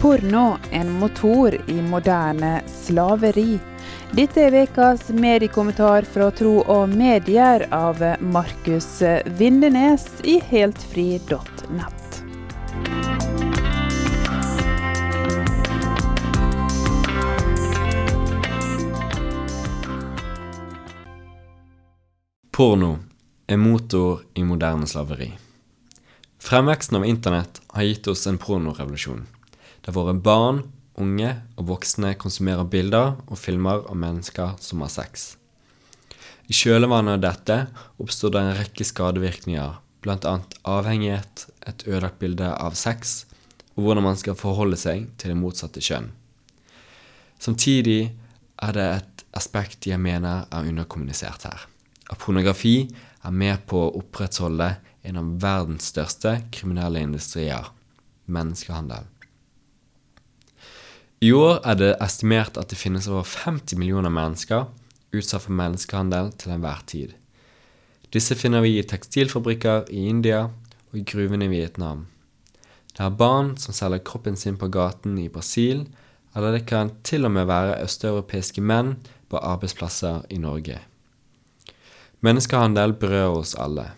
Porno en motor i moderne slaveri. Dette er ukas mediekommentar fra Tro og Medier av Markus Vindenes i heltfri.nett. Porno er motor i moderne slaveri. Fremveksten av internett har gitt oss en pornorevolusjon, der våre barn, unge og voksne konsumerer bilder og filmer av mennesker som har sex. I kjølvannet av dette oppstår det en rekke skadevirkninger, bl.a. avhengighet, et ødelagt bilde av sex og hvordan man skal forholde seg til det motsatte kjønn. Samtidig er det et aspekt jeg mener er underkommunisert her. At pornografi er med på å opprettholde en av verdens største kriminelle industrier menneskehandel. I år er det estimert at det finnes over 50 millioner mennesker utsatt for menneskehandel til enhver tid. Disse finner vi i tekstilfabrikker i India og i gruvene i Vietnam. Det er barn som selger kroppen sin på gaten i Brasil, eller det kan til og med være østeuropeiske menn på arbeidsplasser i Norge. Menneskehandel berører oss alle.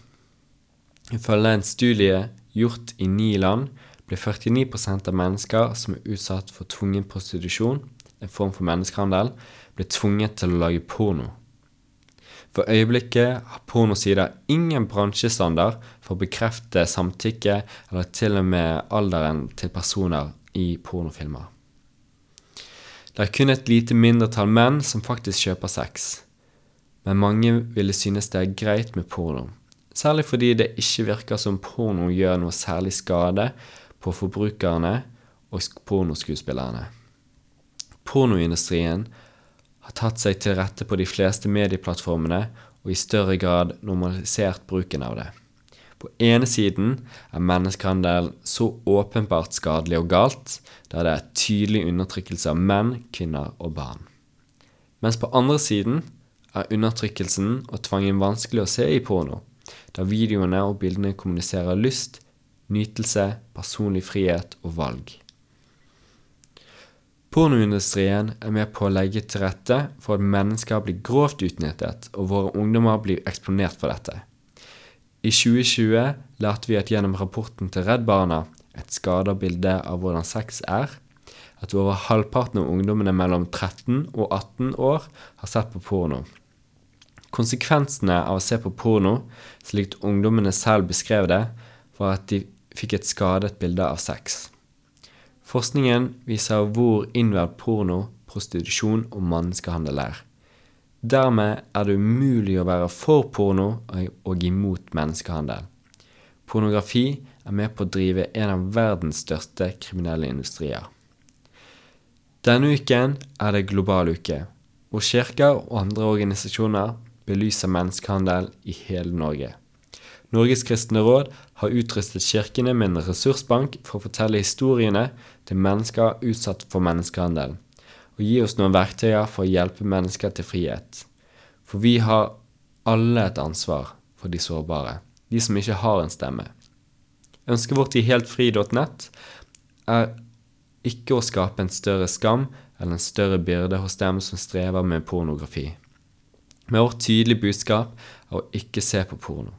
Ifølge en studie gjort i ni land ble 49% av mennesker som er utsatt for tvungen prostitusjon, en form for menneskehandel, ble tvunget til å lage porno. For øyeblikket har pornosider ingen bransjestandard for å bekrefte samtykke eller til og med alderen til personer i pornofilmer. Det er kun et lite mindretall menn som faktisk kjøper sex, men mange ville synes det er greit med porno. Særlig fordi det ikke virker som porno gjør noe særlig skade på forbrukerne og pornoskuespillerne. Pornoindustrien har tatt seg til rette på de fleste medieplattformene og i større grad normalisert bruken av det. På ene siden er menneskehandel så åpenbart skadelig og galt, der det er tydelig undertrykkelse av menn, kvinner og barn. Mens på andre siden er undertrykkelsen og tvangen vanskelig å se i porno, da videoene og bildene kommuniserer lyst, nytelse, personlig frihet og valg. Pornoindustrien er med på å legge til rette for at mennesker blir grovt utnyttet, og våre ungdommer blir eksponert for dette. I 2020 lærte vi at gjennom rapporten til Redd Barna, et skada bilde av hvordan sex er, at over halvparten av ungdommene mellom 13 og 18 år har sett på porno. Konsekvensene av å se på porno, slik ungdommene selv beskrev det, var at de fikk et skadet bilde av sex. Forskningen viser hvor innverd porno, prostitusjon og menneskehandel er. Dermed er det umulig å være for porno og imot menneskehandel. Pornografi er med på å drive en av verdens største kriminelle industrier. Denne uken er det global uke, hvor kirker og andre organisasjoner belyser menneskehandel i hele Norge. Norges kristne råd har utrustet kirkene med en ressursbank for å fortelle historiene til mennesker utsatt for menneskehandel, og gi oss noen verktøyer for å hjelpe mennesker til frihet. For vi har alle et ansvar for de sårbare, de som ikke har en stemme. Ønsket vårt i heltfri.nett er ikke å skape en større skam eller en større byrde hos dem som strever med pornografi. Med vårt tydelige budskap er å ikke se på porno,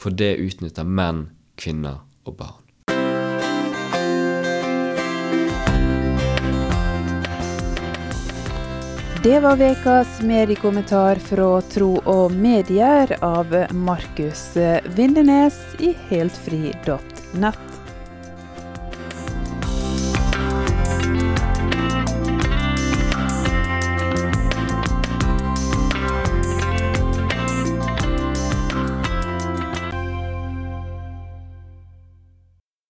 for det utnytter menn, kvinner og barn. Det var ukas mediekommentar fra Tro og Medier av Markus Vindenes i heltfri.nett.